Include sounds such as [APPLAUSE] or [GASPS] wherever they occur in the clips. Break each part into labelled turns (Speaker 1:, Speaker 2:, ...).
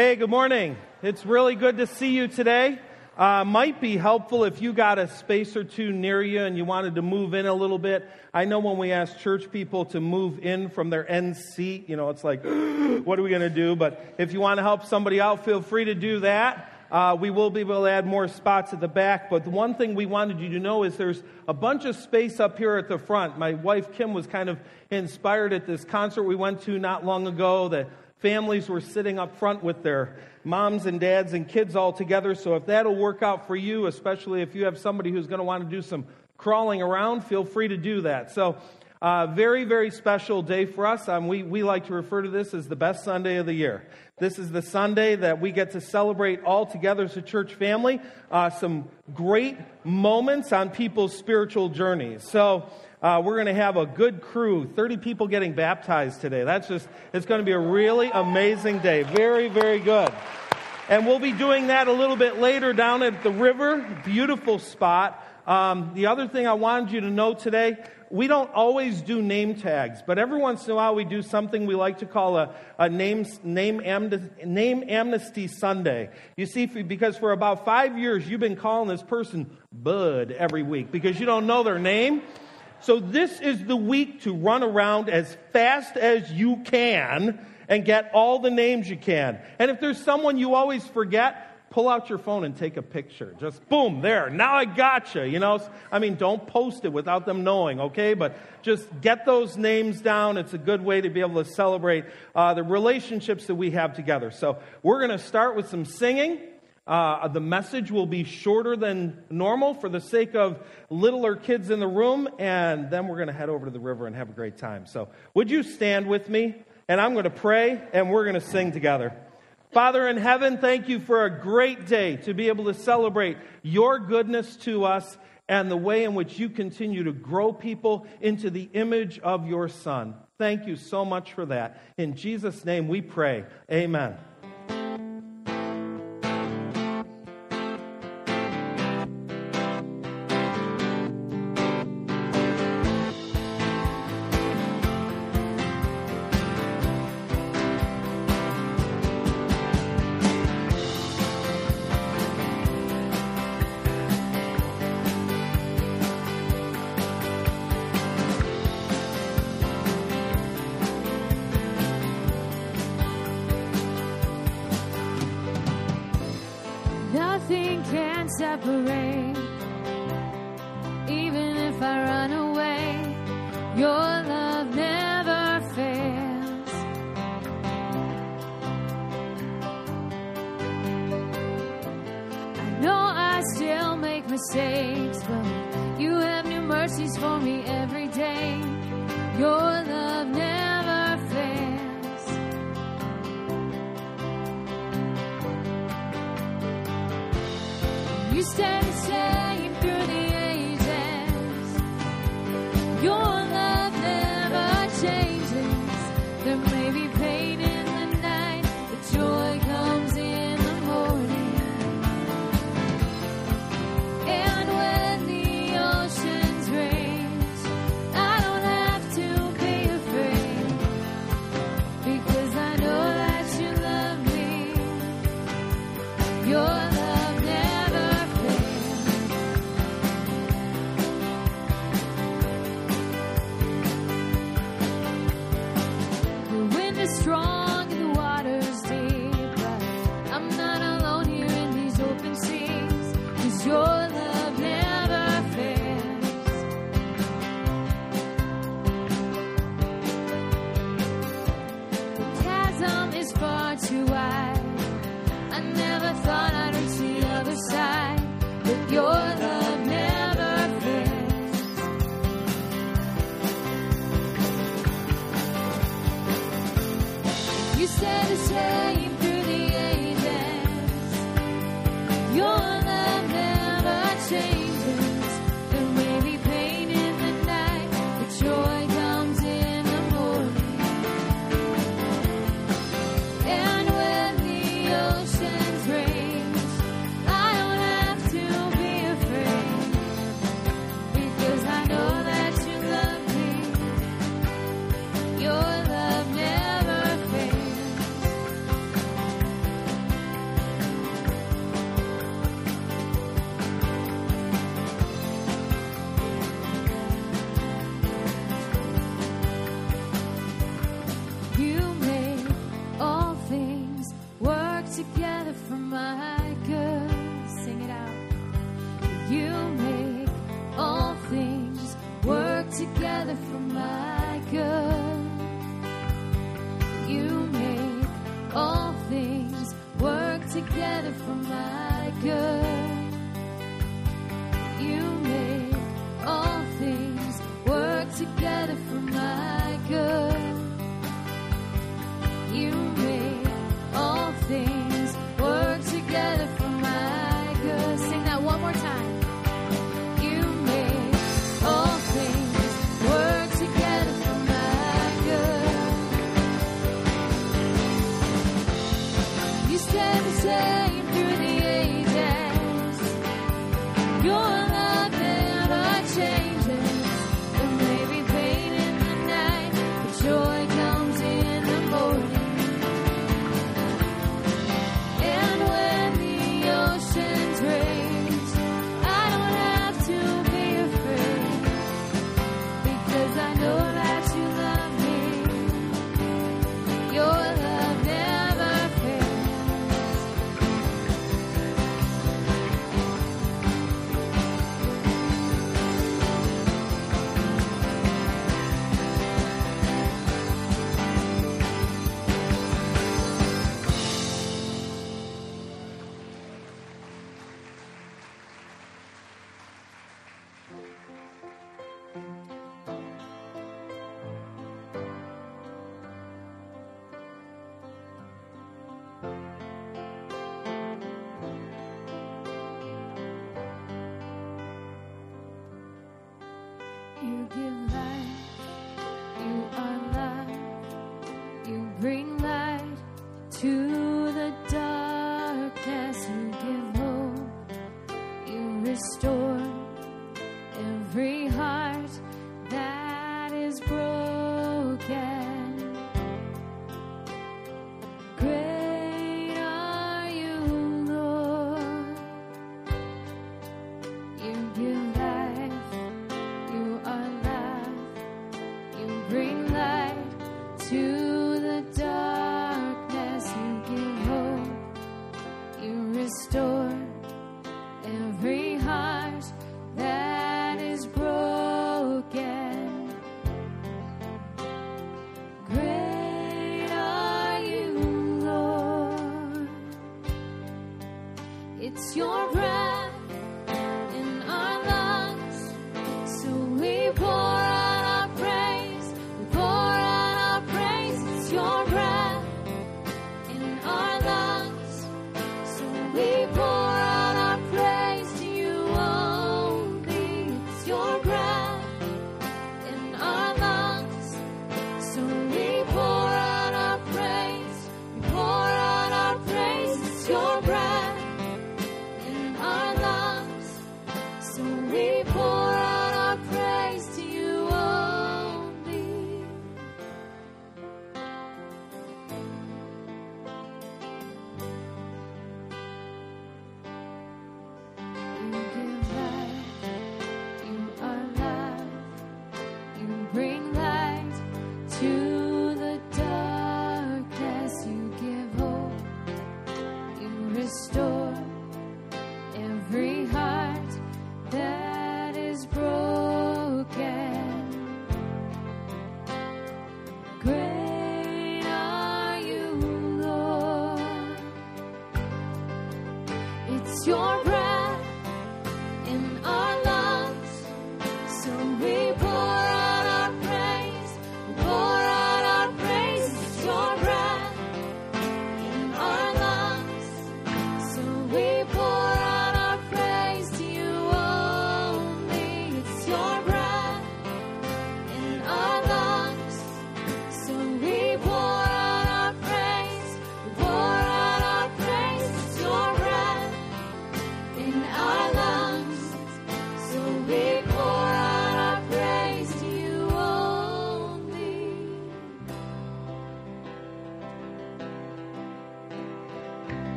Speaker 1: Hey, good morning. It's really good to see you today. Uh, might be helpful if you got a space or two near you and you wanted to move in a little bit. I know when we ask church people to move in from their end seat, you know, it's like, [GASPS] what are we going to do? But if you want to help somebody out, feel free to do that. Uh, we will be able to add more spots at the back. But the one thing we wanted you to know is there's a bunch of space up here at the front. My wife Kim was kind of inspired at this concert we went to not long ago. The families were sitting up front with their moms and dads and kids all together. So if that'll work out for you, especially if you have somebody who's going to want to do some crawling around, feel free to do that. So, uh, very, very special day for us. Um, we, we like to refer to this as the best Sunday of the year. This is the Sunday that we get to celebrate all together as a church family. Uh, some great moments on people's spiritual journeys. So, uh, we're going to have a good crew, 30 people getting baptized today. That's just, it's going to be a really amazing day. Very, very good. And we'll be doing that a little bit later down at the river. Beautiful spot. Um, the other thing I wanted you to know today, we don't always do name tags, but every once in a while we do something we like to call a, a name, name, amnesty, name amnesty Sunday. You see, because for about five years you've been calling this person Bud every week because you don't know their name. So this is the week to run around as fast as you can and get all the names you can. And if there's someone you always forget, pull out your phone and take a picture. Just boom, there. Now I got you. You know, I mean, don't post it without them knowing, okay? But just get those names down. It's a good way to be able to celebrate uh, the relationships that we have together. So we're going to start with some singing. Uh, the message will be shorter than normal for the sake of littler kids in the room, and then we're going to head over to the river and have a great time. So, would you stand with me? And I'm going to pray, and we're going to sing together. Father in heaven, thank you for a great day to be able to celebrate your goodness to us and the way in which you continue to grow people into the image of your Son. Thank you so much for that. In Jesus' name we pray. Amen.
Speaker 2: You stand, still.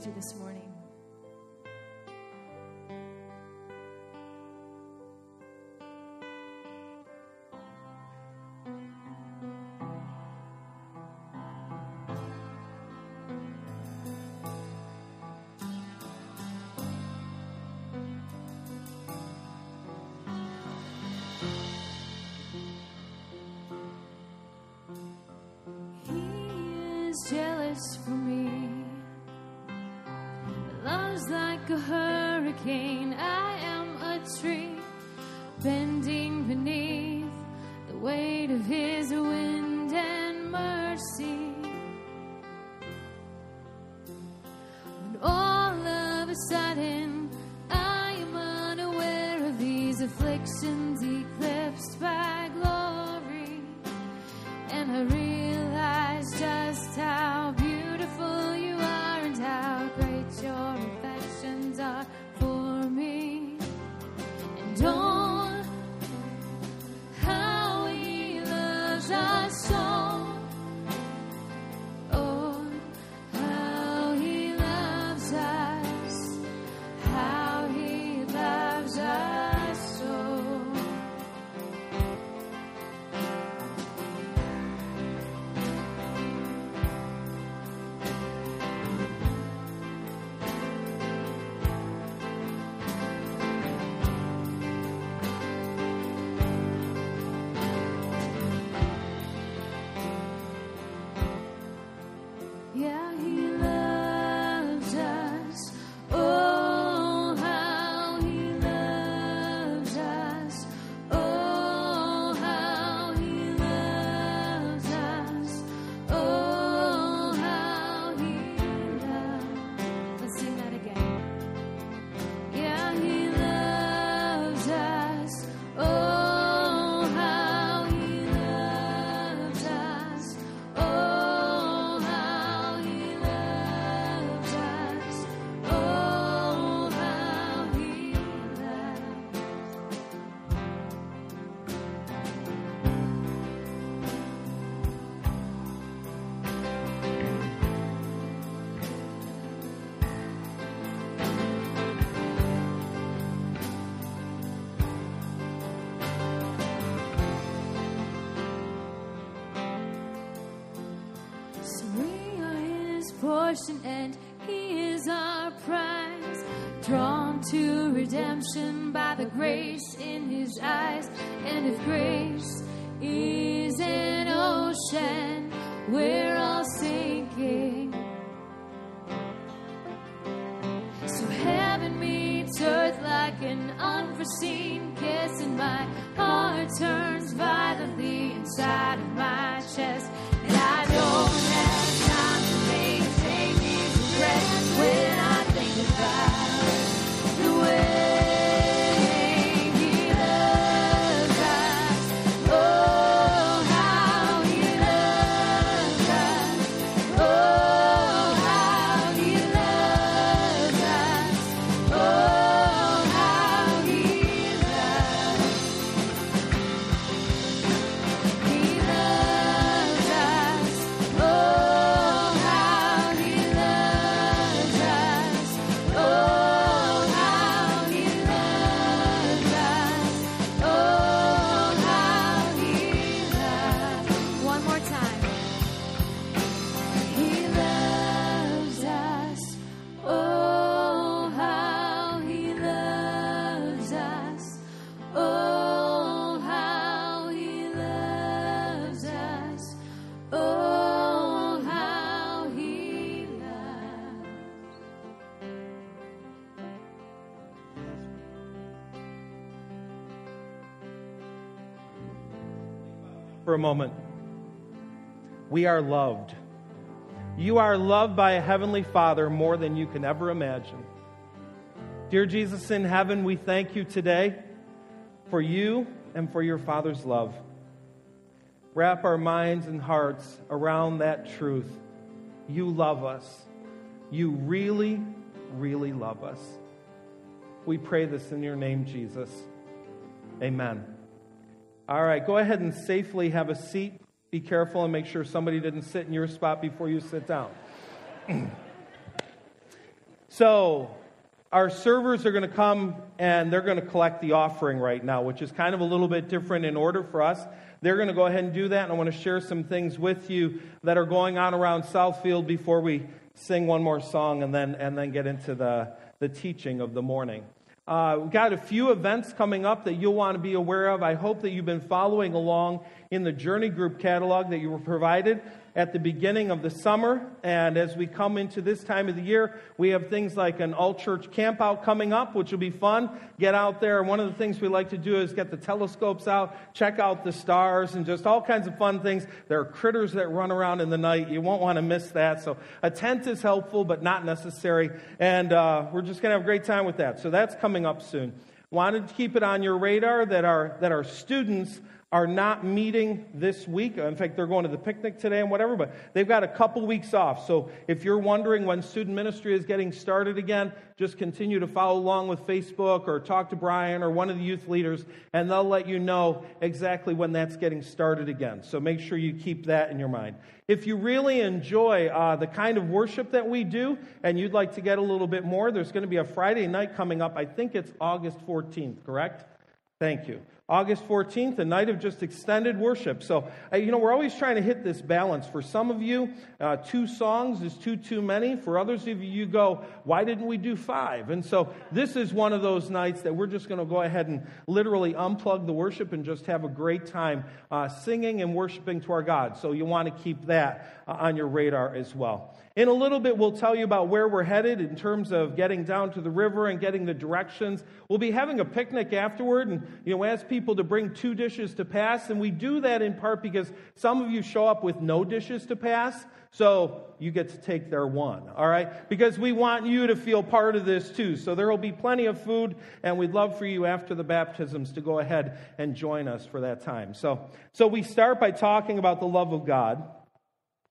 Speaker 2: praise you
Speaker 3: this morning.
Speaker 2: like a hurricane, I am a tree bending beneath the weight of his wind and mercy. And all of a sudden, I am unaware of these afflictions eclipsed by. portion, and He is our prize. Drawn to redemption by the grace in His eyes, and if grace is an ocean, we're all sinking. So heaven meets earth like an unforeseen kiss, and my heart turns violently inside of my chest.
Speaker 1: For a moment. We are loved. You are loved by a heavenly Father more than you can ever imagine. Dear Jesus in heaven, we thank you today for you and for your Father's love. Wrap our minds and hearts around that truth. You love us. You really, really love us. We pray this in your name, Jesus. Amen. All right, go ahead and safely have a seat. Be careful and make sure somebody didn't sit in your spot before you sit down. [CLEARS THROAT] so, our servers are going to come and they're going to collect the offering right now, which is kind of a little bit different in order for us. They're going to go ahead and do that, and I want to share some things with you that are going on around Southfield before we sing one more song and then, and then get into the, the teaching of the morning. Uh, we've got a few events coming up that you'll want to be aware of. I hope that you've been following along in the Journey Group catalog that you were provided at the beginning of the summer. And as we come into this time of the year, we have things like an all church camp out coming up, which will be fun. Get out there. One of the things we like to do is get the telescopes out, check out the stars, and just all kinds of fun things. There are critters that run around in the night. You won't want to miss that. So a tent is helpful, but not necessary. And uh, we're just going to have a great time with that. So that's coming up soon. Wanted to keep it on your radar that our, that our students are not meeting this week. In fact, they're going to the picnic today and whatever, but they've got a couple weeks off. So if you're wondering when student ministry is getting started again, just continue to follow along with Facebook or talk to Brian or one of the youth leaders, and they'll let you know exactly when that's getting started again. So make sure you keep that in your mind. If you really enjoy uh, the kind of worship that we do and you'd like to get a little bit more, there's going to be a Friday night coming up. I think it's August 14th, correct? Thank you. August 14th, a night of just extended worship. So, uh, you know, we're always trying to hit this balance. For some of you, uh, two songs is too, too many. For others of you, you go, why didn't we do five? And so this is one of those nights that we're just going to go ahead and literally unplug the worship and just have a great time uh, singing and worshiping to our God. So you want to keep that on your radar as well. In a little bit, we'll tell you about where we're headed in terms of getting down to the river and getting the directions. We'll be having a picnic afterward and, you know, ask people to bring two dishes to pass. And we do that in part because some of you show up with no dishes to pass. So you get to take their one, all right? Because we want you to feel part of this too. So there will be plenty of food, and we'd love for you after the baptisms to go ahead and join us for that time. So, so we start by talking about the love of God.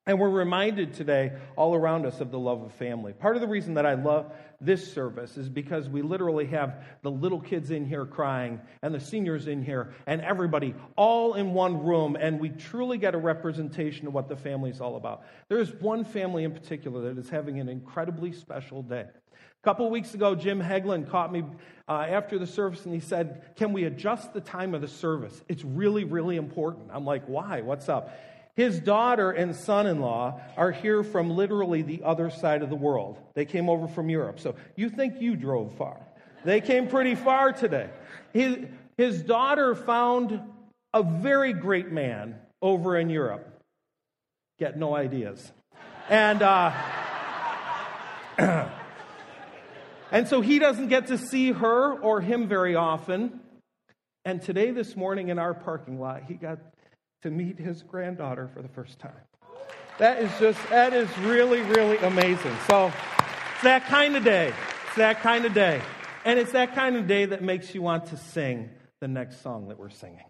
Speaker 1: And we're reminded today all around us of the love of family. Part of the reason that I love this service is because we literally have the little kids in here crying and the seniors in here and everybody all in one room, and we truly get a representation of what the family is all about. There is one family in particular that is having an incredibly special day. A couple of weeks ago, Jim Heglin caught me uh, after the service and he said, Can we adjust the time of the service? It's really, really important. I'm like, Why? What's up? His daughter and son in law are here from literally the other side of the world. They came over from Europe. So you think you drove far. They came pretty far today. His, his daughter found a very great man over in Europe. Get no ideas. And, uh, [CLEARS THROAT] and so he doesn't get to see her or him very often. And today, this morning in our parking lot, he got to meet his granddaughter for the first time. That is just, that is really, really amazing. So it's that kind of day. It's that kind of day. And it's that kind of day that makes you want to sing the next song that we're singing.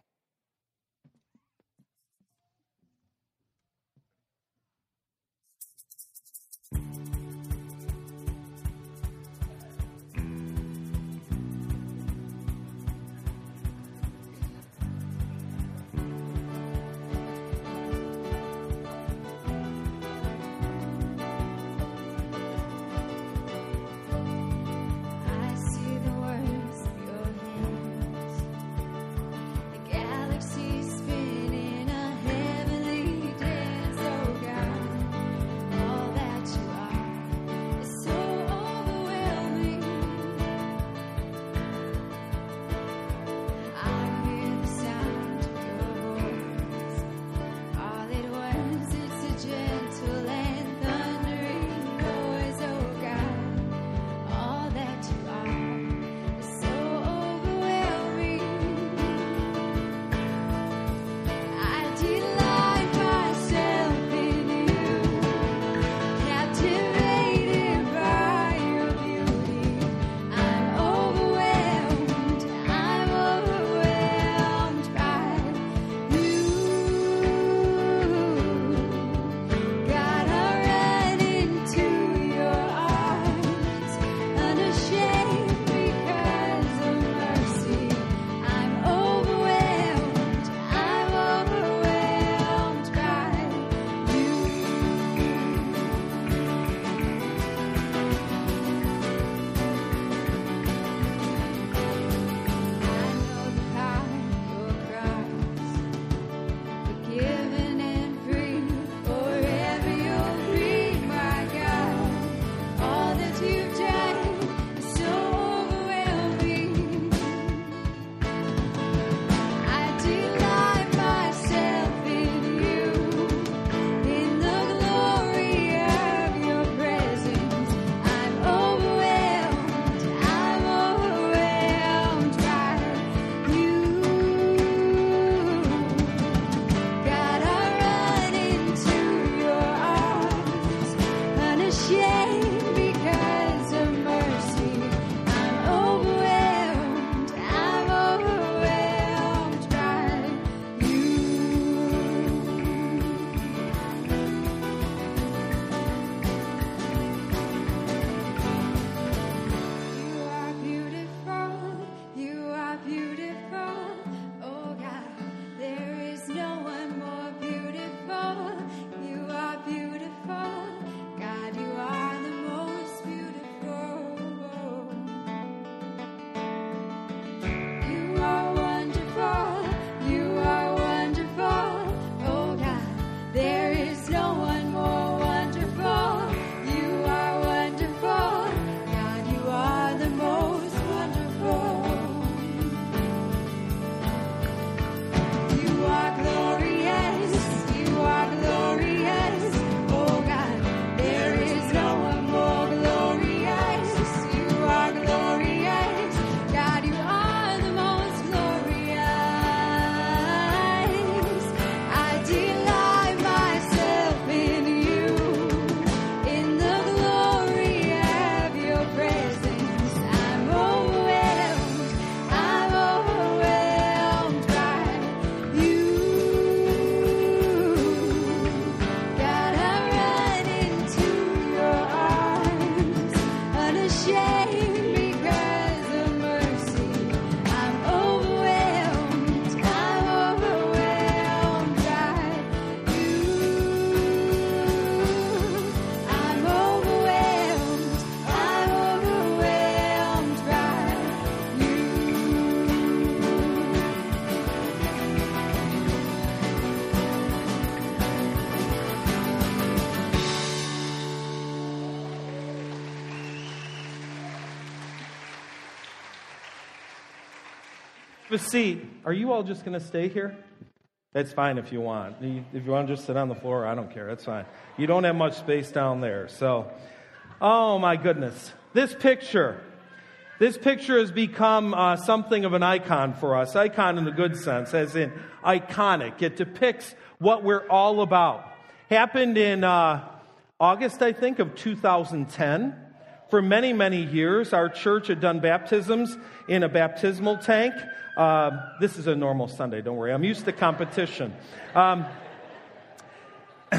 Speaker 1: A seat. Are you all just going to stay here? That's fine if you want. If you want to just sit on the floor, I don't care. That's fine. You don't have much space down there. So, oh my goodness. This picture. This picture has become uh, something of an icon for us. Icon in the good sense, as in iconic. It depicts what we're all about. Happened in uh, August, I think, of 2010. For many, many years, our church had done baptisms in a baptismal tank. Uh, this is a normal Sunday, don't worry. I'm used to competition. Um, [CLEARS THROAT]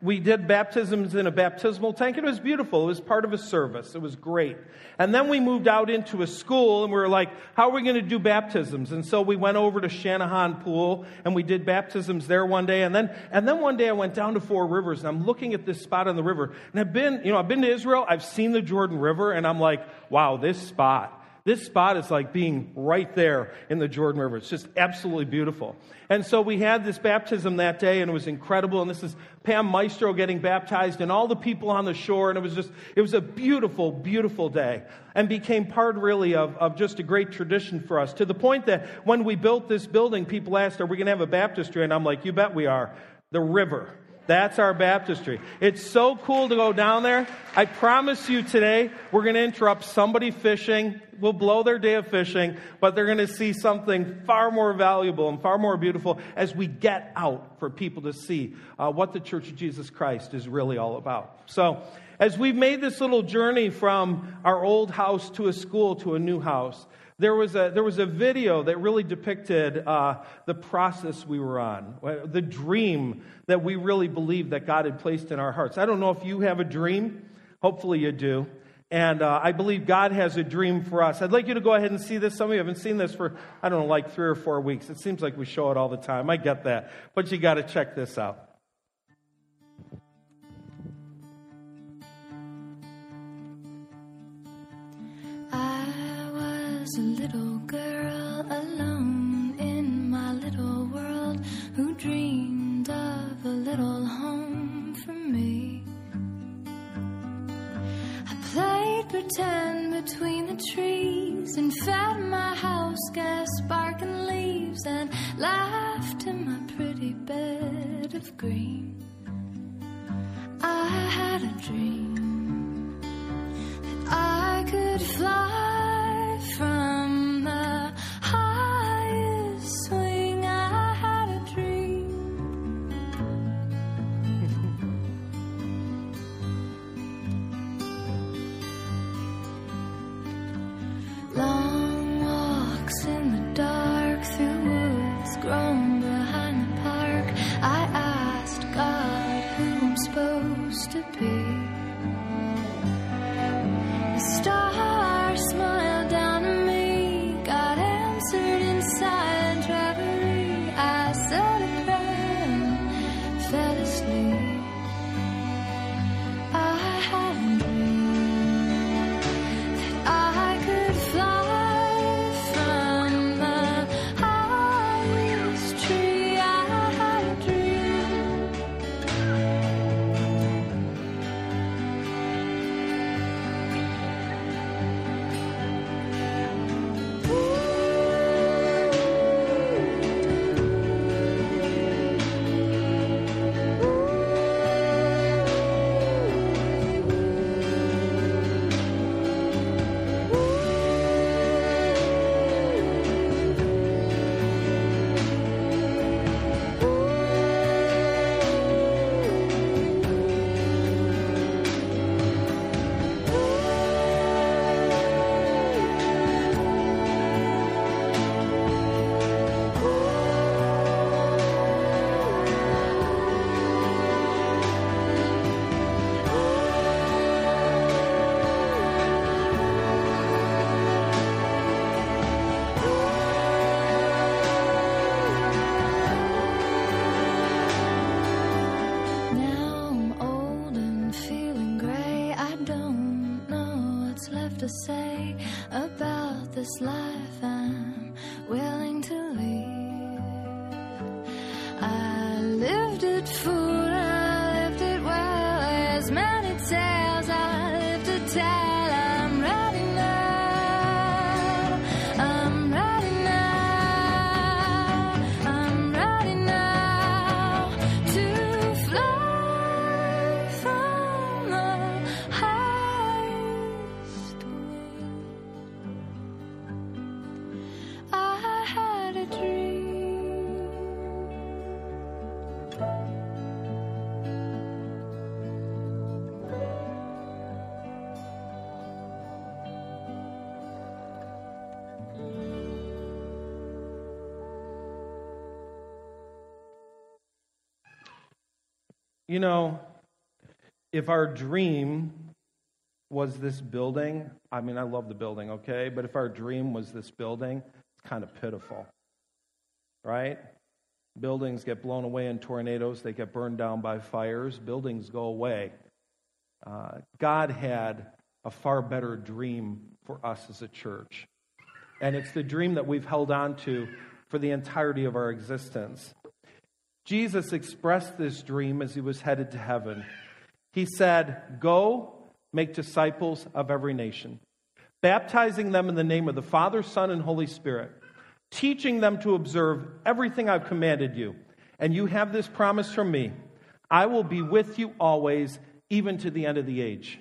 Speaker 1: we did baptisms in a baptismal tank. It was beautiful. It was part of a service. It was great. And then we moved out into a school and we were like, how are we going to do baptisms? And so we went over to Shanahan Pool and we did baptisms there one day. And then, and then one day I went down to Four Rivers and I'm looking at this spot on the river. And I've been, you know, I've been to Israel. I've seen the Jordan River and I'm like, wow, this spot this spot is like being right there in the Jordan River. It's just absolutely beautiful. And so we had this baptism that day, and it was incredible. And this is Pam Maestro getting baptized, and all the people on the shore. And it was just, it was a beautiful, beautiful day, and became part really of, of just a great tradition for us. To the point that when we built this building, people asked, Are we going to have a baptistry? And I'm like, You bet we are. The river. That's our baptistry. It's so cool to go down there. I promise you today, we're going to interrupt somebody fishing. We'll blow their day of fishing, but they're going to see something far more valuable and far more beautiful as we get out for people to see uh, what the Church of Jesus Christ is really all about. So, as we've made this little journey from our old house to a school to a new house, there was a, there was a video that really depicted uh, the process we were on, uh, the dream that we really believed that God had placed in our hearts. I don't know if you have a dream. Hopefully you do. And uh, I believe God has a dream for us. I'd like you to go ahead and see this. Some of you haven't seen this for, I don't know, like three or four weeks. It seems like we show it all the time. I get that. But you got to check this out.
Speaker 2: Was a little girl alone in my little world who dreamed of a little home for me. I played pretend between the trees and fed my house gas sparking leaves and laughed in my pretty bed of green. I had a dream that I could fly from
Speaker 1: You know, if our dream was this building, I mean, I love the building, okay? But if our dream was this building, it's kind of pitiful, right? Buildings get blown away in tornadoes, they get burned down by fires, buildings go away. Uh, God had a far better dream for us as a church. And it's the dream that we've held on to for the entirety of our existence. Jesus expressed this dream as he was headed to heaven. He said, Go make disciples of every nation, baptizing them in the name of the Father, Son, and Holy Spirit, teaching them to observe everything I've commanded you. And you have this promise from me I will be with you always, even to the end of the age.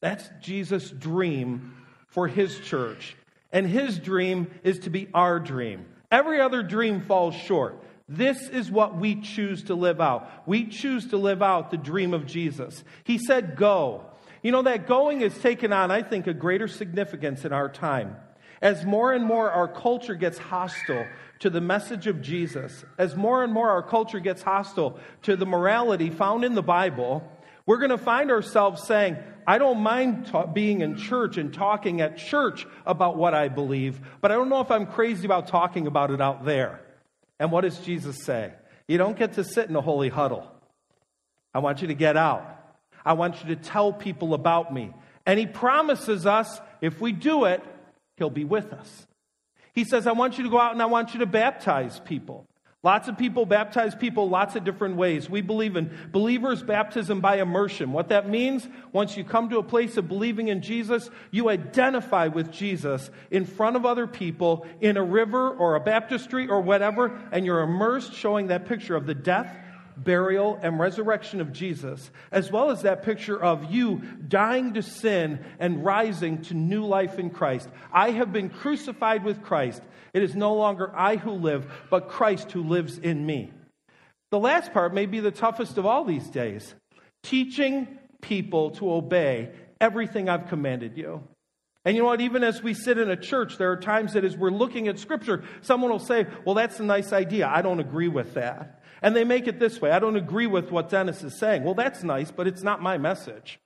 Speaker 1: That's Jesus' dream for his church. And his dream is to be our dream. Every other dream falls short. This is what we choose to live out. We choose to live out the dream of Jesus. He said, Go. You know, that going has taken on, I think, a greater significance in our time. As more and more our culture gets hostile to the message of Jesus, as more and more our culture gets hostile to the morality found in the Bible, we're going to find ourselves saying, I don't mind ta- being in church and talking at church about what I believe, but I don't know if I'm crazy about talking about it out there. And what does Jesus say? You don't get to sit in a holy huddle. I want you to get out. I want you to tell people about me. And he promises us if we do it, he'll be with us. He says, I want you to go out and I want you to baptize people. Lots of people baptize people lots of different ways. We believe in believers' baptism by immersion. What that means, once you come to a place of believing in Jesus, you identify with Jesus in front of other people in a river or a baptistry or whatever, and you're immersed, showing that picture of the death, burial, and resurrection of Jesus, as well as that picture of you dying to sin and rising to new life in Christ. I have been crucified with Christ. It is no longer I who live, but Christ who lives in me. The last part may be the toughest of all these days teaching people to obey everything I've commanded you. And you know what? Even as we sit in a church, there are times that as we're looking at Scripture, someone will say, Well, that's a nice idea. I don't agree with that. And they make it this way I don't agree with what Dennis is saying. Well, that's nice, but it's not my message.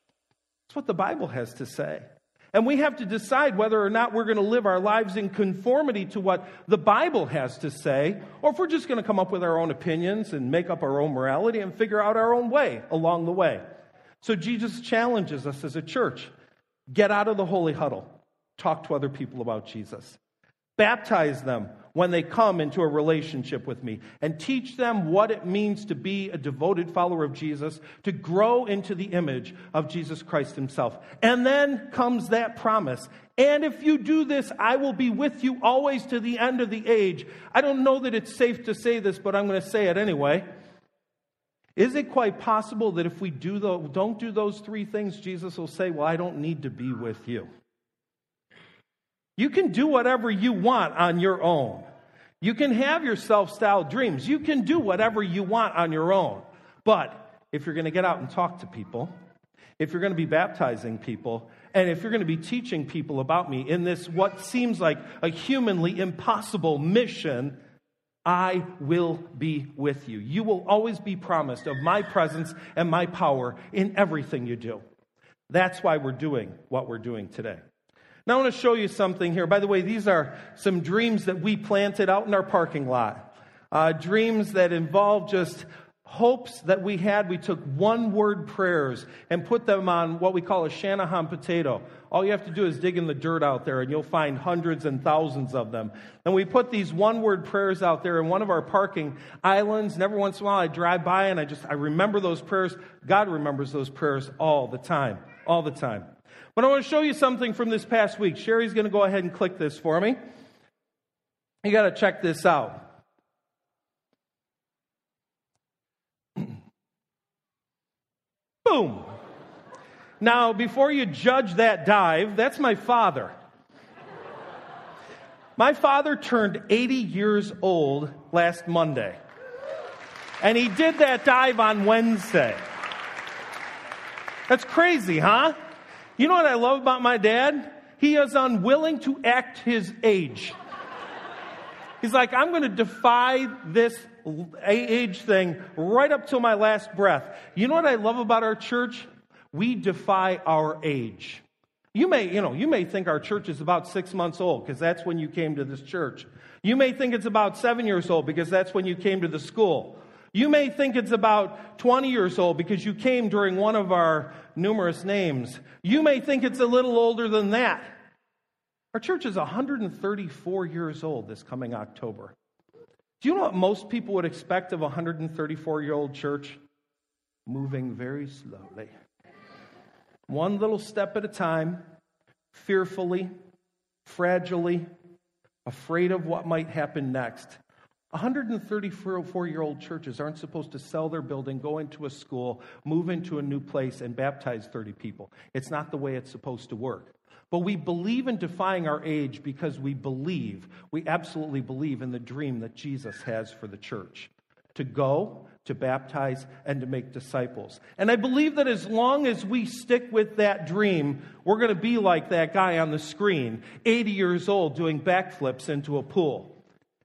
Speaker 1: It's what the Bible has to say. And we have to decide whether or not we're going to live our lives in conformity to what the Bible has to say, or if we're just going to come up with our own opinions and make up our own morality and figure out our own way along the way. So Jesus challenges us as a church get out of the holy huddle, talk to other people about Jesus. Baptize them when they come into a relationship with me and teach them what it means to be a devoted follower of Jesus, to grow into the image of Jesus Christ Himself. And then comes that promise. And if you do this, I will be with you always to the end of the age. I don't know that it's safe to say this, but I'm going to say it anyway. Is it quite possible that if we do the, don't do those three things, Jesus will say, Well, I don't need to be with you? You can do whatever you want on your own. You can have your self styled dreams. You can do whatever you want on your own. But if you're going to get out and talk to people, if you're going to be baptizing people, and if you're going to be teaching people about me in this, what seems like a humanly impossible mission, I will be with you. You will always be promised of my presence and my power in everything you do. That's why we're doing what we're doing today. Now, I want to show you something here. By the way, these are some dreams that we planted out in our parking lot. Uh, dreams that involve just hopes that we had. We took one word prayers and put them on what we call a Channahon potato. All you have to do is dig in the dirt out there and you'll find hundreds and thousands of them. And we put these one word prayers out there in one of our parking islands. And every once in a while I drive by and I just, I remember those prayers. God remembers those prayers all the time, all the time. But I want to show you something from this past week. Sherry's going to go ahead and click this for me. You got to check this out. [CLEARS THROAT] Boom. Now, before you judge that dive, that's my father. My father turned 80 years old last Monday. And he did that dive on Wednesday. That's crazy, huh? You know what I love about my dad? He is unwilling to act his age. He's like, I'm going to defy this age thing right up till my last breath. You know what I love about our church? We defy our age. You may, you know, you may think our church is about six months old because that's when you came to this church. You may think it's about seven years old because that's when you came to the school. You may think it's about 20 years old because you came during one of our numerous names. You may think it's a little older than that. Our church is 134 years old this coming October. Do you know what most people would expect of a 134 year old church? Moving very slowly one little step at a time, fearfully, fragilely, afraid of what might happen next. 134 year old churches aren't supposed to sell their building, go into a school, move into a new place, and baptize 30 people. It's not the way it's supposed to work. But we believe in defying our age because we believe, we absolutely believe in the dream that Jesus has for the church to go, to baptize, and to make disciples. And I believe that as long as we stick with that dream, we're going to be like that guy on the screen, 80 years old, doing backflips into a pool.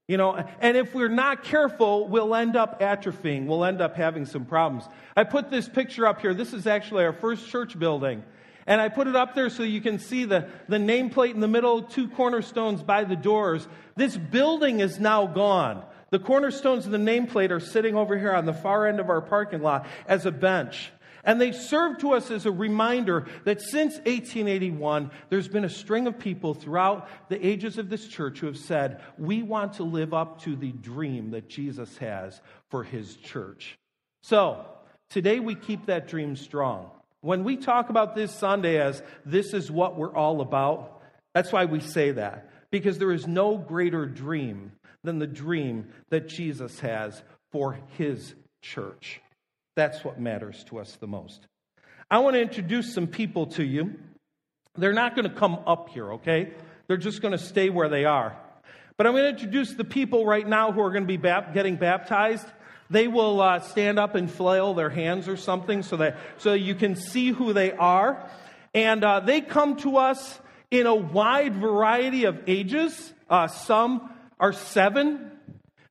Speaker 1: You know, and if we're not careful, we'll end up atrophying. We'll end up having some problems. I put this picture up here. This is actually our first church building. And I put it up there so you can see the, the nameplate in the middle, two cornerstones by the doors. This building is now gone. The cornerstones of the nameplate are sitting over here on the far end of our parking lot as a bench. And they serve to us as a reminder that since 1881, there's been a string of people throughout the ages of this church who have said, We want to live up to the dream that Jesus has for his church. So, today we keep that dream strong. When we talk about this Sunday as this is what we're all about, that's why we say that. Because there is no greater dream than the dream that Jesus has for his church. That's what matters to us the most. I want to introduce some people to you. They're not going to come up here, okay? They're just going to stay where they are. But I'm going to introduce the people right now who are going to be bap- getting baptized. They will uh, stand up and flail their hands or something so that so you can see who they are. And uh, they come to us in a wide variety of ages. Uh, some are seven.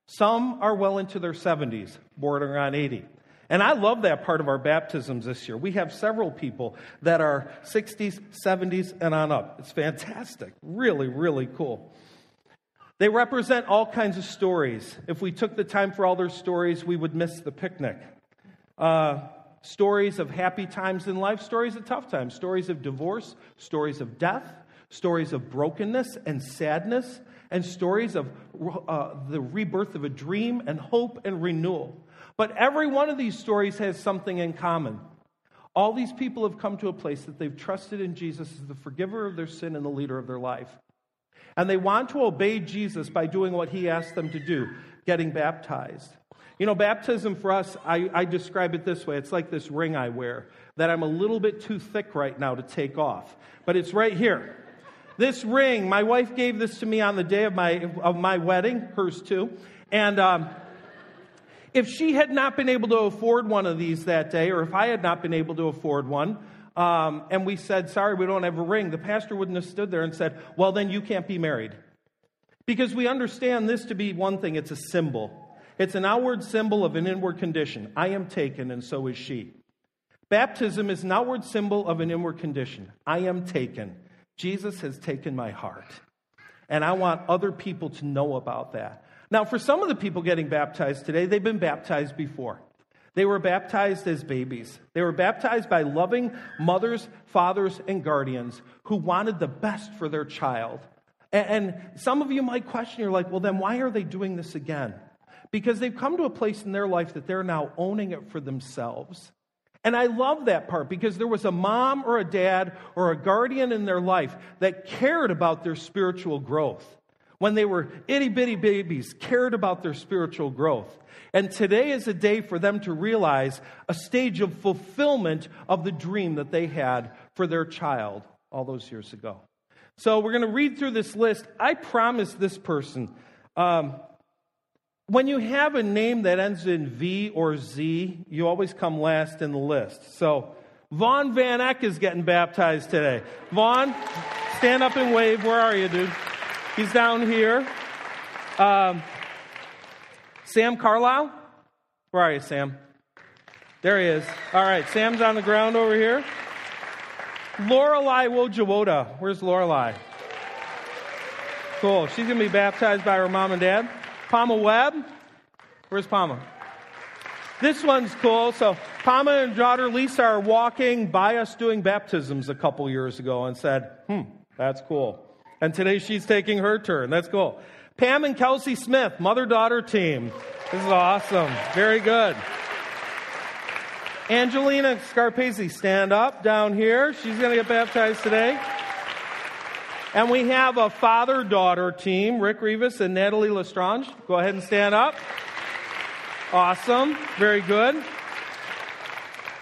Speaker 1: Some are well into their 70s, bordering on 80. And I love that part of our baptisms this year. We have several people that are 60s, 70s, and on up. It's fantastic. Really, really cool. They represent all kinds of stories. If we took the time for all their stories, we would miss the picnic. Uh, stories of happy times in life, stories of tough times, stories of divorce, stories of death, stories of brokenness and sadness, and stories of uh, the rebirth of a dream and hope and renewal. But every one of these stories has something in common. All these people have come to a place that they've trusted in Jesus as the forgiver of their sin and the leader of their life. And they want to obey Jesus by doing what he asked them to do, getting baptized. You know, baptism for us, I, I describe it this way it's like this ring I wear that I'm a little bit too thick right now to take off, but it's right here. This ring, my wife gave this to me on the day of my, of my wedding, hers too. And um, if she had not been able to afford one of these that day, or if I had not been able to afford one, um, and we said, sorry, we don't have a ring, the pastor wouldn't have stood there and said, well, then you can't be married. Because we understand this to be one thing, it's a symbol. It's an outward symbol of an inward condition. I am taken, and so is she. Baptism is an outward symbol of an inward condition. I am taken. Jesus has taken my heart. And I want other people to know about that. Now, for some of the people getting baptized today, they've been baptized before. They were baptized as babies. They were baptized by loving mothers, fathers, and guardians who wanted the best for their child. And some of you might question, you're like, well, then why are they doing this again? Because they've come to a place in their life that they're now owning it for themselves. And I love that part because there was a mom or a dad or a guardian in their life that cared about their spiritual growth. When they were itty bitty babies, cared about their spiritual growth. And today is a day for them to realize a stage of fulfillment of the dream that they had for their child all those years ago. So we're going to read through this list. I promise this person um, when you have a name that ends in V or Z, you always come last in the list. So, Vaughn Van Eck is getting baptized today. Vaughn, stand up and wave. Where are you, dude? He's down here. Um, Sam Carlisle? Where are you, Sam? There he is. All right, Sam's on the ground over here. Lorelei Wojawoda. Where's Lorelei? Cool. She's going to be baptized by her mom and dad. Palma Webb. Where's Palma? This one's cool. So, Palma and daughter Lisa are walking by us doing baptisms a couple years ago and said, hmm, that's cool. And today she's taking her turn. That's cool. Pam and Kelsey Smith, mother daughter team. This is awesome. Very good. Angelina Scarpese, stand up down here. She's going to get baptized today. And we have a father daughter team, Rick Rivas and Natalie Lestrange. Go ahead and stand up. Awesome. Very good.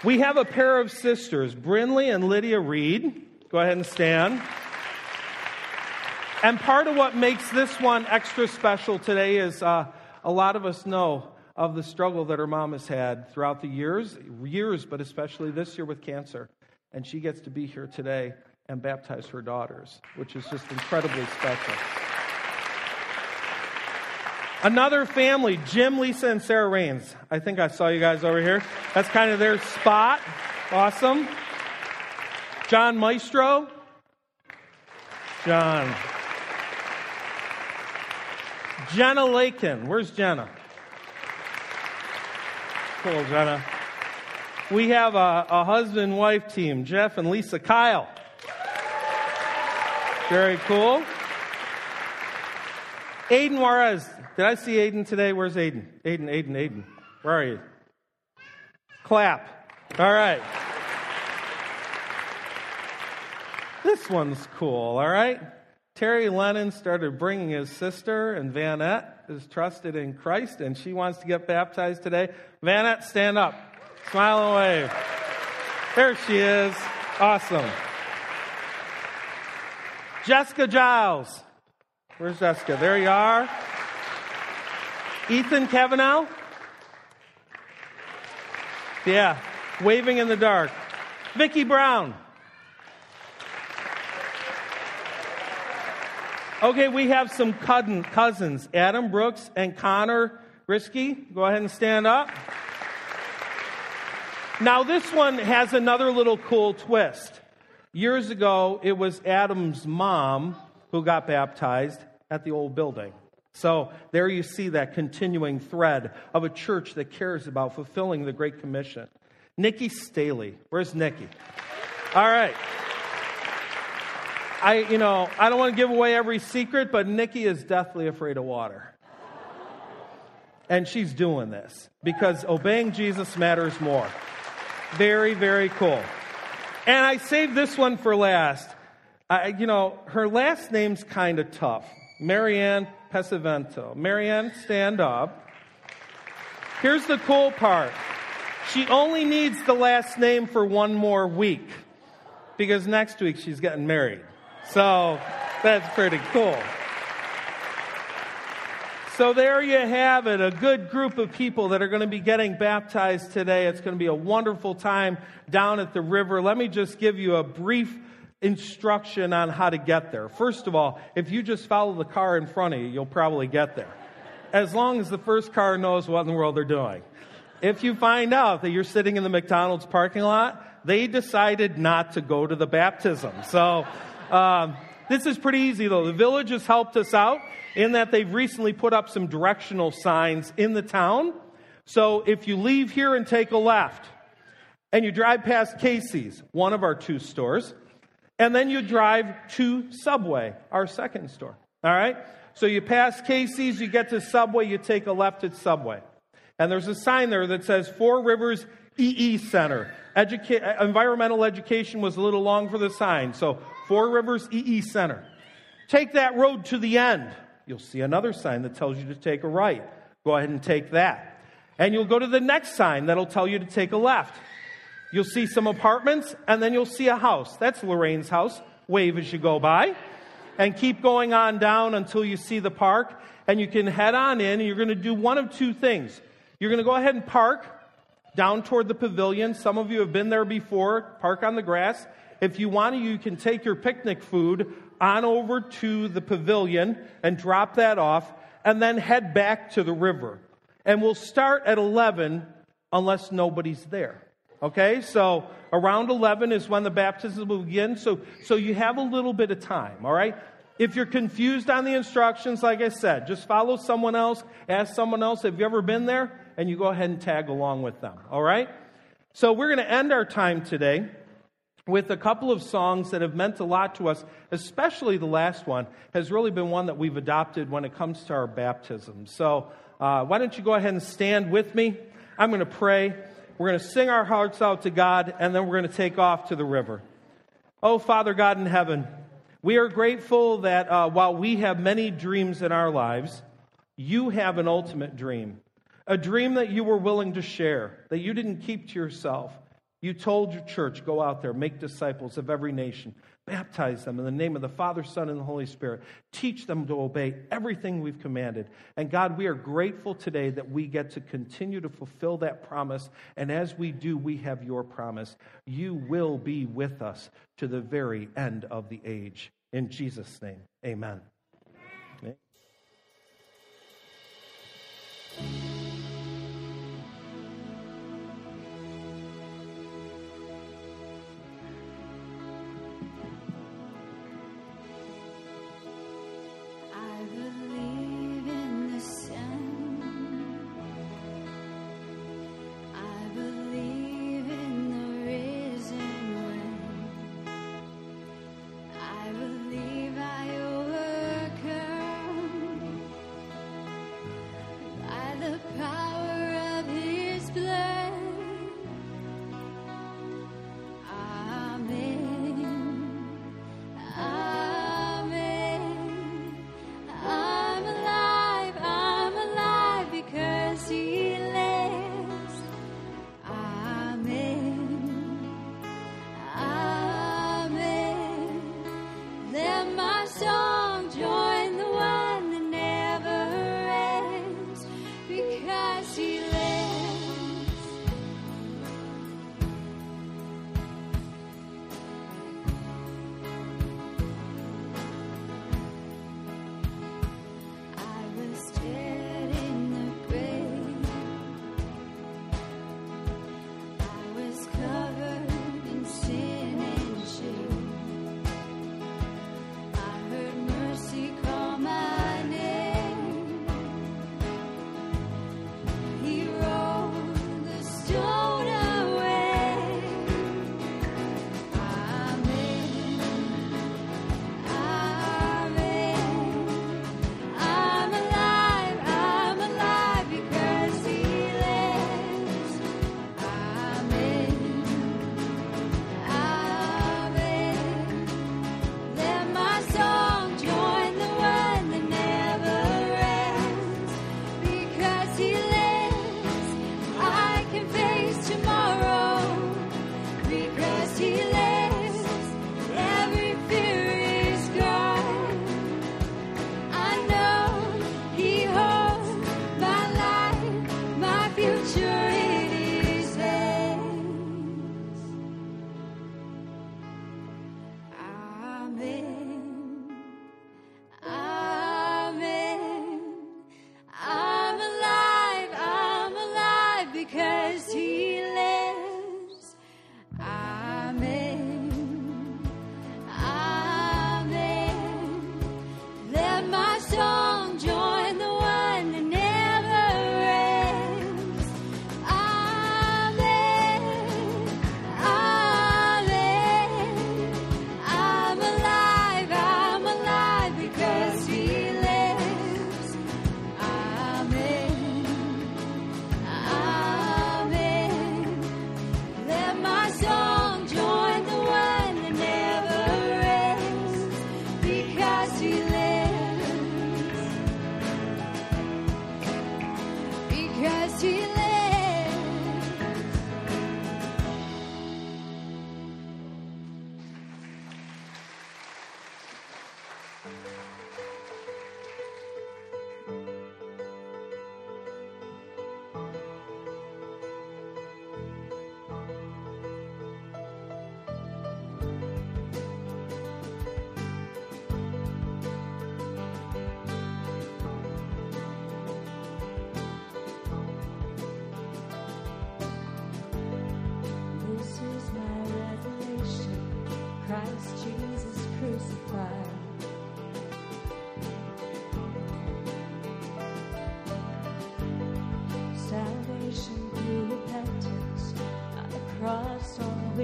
Speaker 1: We have a pair of sisters, Brinley and Lydia Reed. Go ahead and stand. And part of what makes this one extra special today is uh, a lot of us know of the struggle that her mom has had throughout the years, years, but especially this year with cancer. And she gets to be here today and baptize her daughters, which is just incredibly special. Another family, Jim, Lisa, and Sarah Rains. I think I saw you guys over here. That's kind of their spot. Awesome. John Maestro. John. Jenna Lakin. Where's Jenna? Cool, Jenna. We have a, a husband wife team, Jeff and Lisa Kyle. Very cool. Aiden Juarez. Did I see Aiden today? Where's Aiden? Aiden, Aiden, Aiden. Where are you? Clap. All right. This one's cool, all right? Terry Lennon started bringing his sister, and Vanette is trusted in Christ, and she wants to get baptized today. Vanette, stand up. Smile and wave. There she is. Awesome. Jessica Giles. Where's Jessica? There you are. Ethan Kavanaugh. Yeah, waving in the dark. Vicki Brown. Okay, we have some cousins, Adam Brooks and Connor Risky. Go ahead and stand up. Now, this one has another little cool twist. Years ago, it was Adam's mom who got baptized at the old building. So there you see that continuing thread of a church that cares about fulfilling the Great Commission. Nikki Staley. Where's Nikki? All right. I, you know, I don't want to give away every secret, but Nikki is deathly afraid of water. And she's doing this because obeying Jesus matters more. Very, very cool. And I saved this one for last. I, you know, her last name's kind of tough. Marianne Pesavento. Marianne, stand up. Here's the cool part. She only needs the last name for one more week because next week she's getting married. So that's pretty cool. So there you have it, a good group of people that are going to be getting baptized today. It's going to be a wonderful time down at the river. Let me just give you a brief instruction on how to get there. First of all, if you just follow the car in front of you, you'll probably get there. As long as the first car knows what in the world they're doing. If you find out that you're sitting in the McDonald's parking lot, they decided not to go to the baptism. So, um, this is pretty easy though. The village has helped us out in that they've recently put up some directional signs in the town. So if you leave here and take a left, and you drive past Casey's, one of our two stores, and then you drive to Subway, our second store. All right? So you pass Casey's, you get to Subway, you take a left at Subway. And there's a sign there that says Four Rivers EE Center. Educa- environmental education was a little long for the sign. So Four Rivers EE Center. Take that road to the end. You'll see another sign that tells you to take a right. Go ahead and take that. And you'll go to the next sign that'll tell you to take a left. You'll see some apartments, and then you'll see a house. That's Lorraine's house. Wave as you go by. And keep going on down until you see the park. And you can head on in, and you're going to do one of two things. You're going to go ahead and park down toward the pavilion. Some of you have been there before. Park on the grass. If you want to, you can take your picnic food on over to the pavilion and drop that off, and then head back to the river. and we'll start at 11 unless nobody's there. Okay, so around 11 is when the baptism will begin. So, so you have a little bit of time, all right? If you're confused on the instructions, like I said, just follow someone else, ask someone else, have you ever been there? And you go ahead and tag along with them, all right? So we're going to end our time today with a couple of songs that have meant a lot to us, especially the last one has really been one that we've adopted when it comes to our baptism. So uh, why don't you go ahead and stand with me? I'm going to pray. We're going to sing our hearts out to God, and then we're going to take off to the river. Oh, Father God in heaven, we are grateful that uh, while we have many dreams in our lives, you have an ultimate dream, a dream that you were willing to share, that you didn't keep to yourself. You told your church, go out there, make disciples of every nation, baptize them in the name of the Father, Son, and the Holy Spirit. Teach them to obey everything we've commanded. And God, we are grateful today that we get to continue to fulfill that promise. And as we do, we have your promise. You will be with us to the very end of the age. In Jesus' name, amen.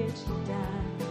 Speaker 2: On which